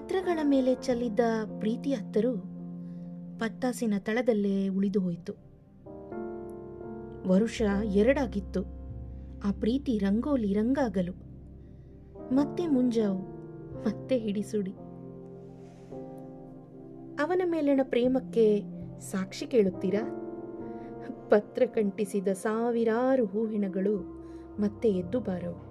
ಪತ್ರಗಳ ಮೇಲೆ ಚೆಲ್ಲಿದ್ದ ಪ್ರೀತಿ ಹತ್ತರು ಪತ್ತಾಸಿನ ತಳದಲ್ಲೇ ಉಳಿದು ಹೋಯಿತು. ವರುಷ ಎರಡಾಗಿತ್ತು. ಆ ಪ್ರೀತಿ ರಂಗೋಲಿ ರಂಗಾಗಲು. ಮತ್ತೆ ಮುಂಜಾವು, ಮತ್ತೆ ಹಿಡಿಸುಡಿ. ಅವನ ಮೇಲಿನ ಪ್ರೇಮಕ್ಕೆ ಸಾಕ್ಷಿ ಕೇಳುತ್ತೀರಾ? ಪತ್ರ ಕಂಟಿಸಿದ ಸಾವಿರಾರು ಹೂವಿನಗಳು ಮತ್ತೆ ಎದ್ದು ಬಾರವು.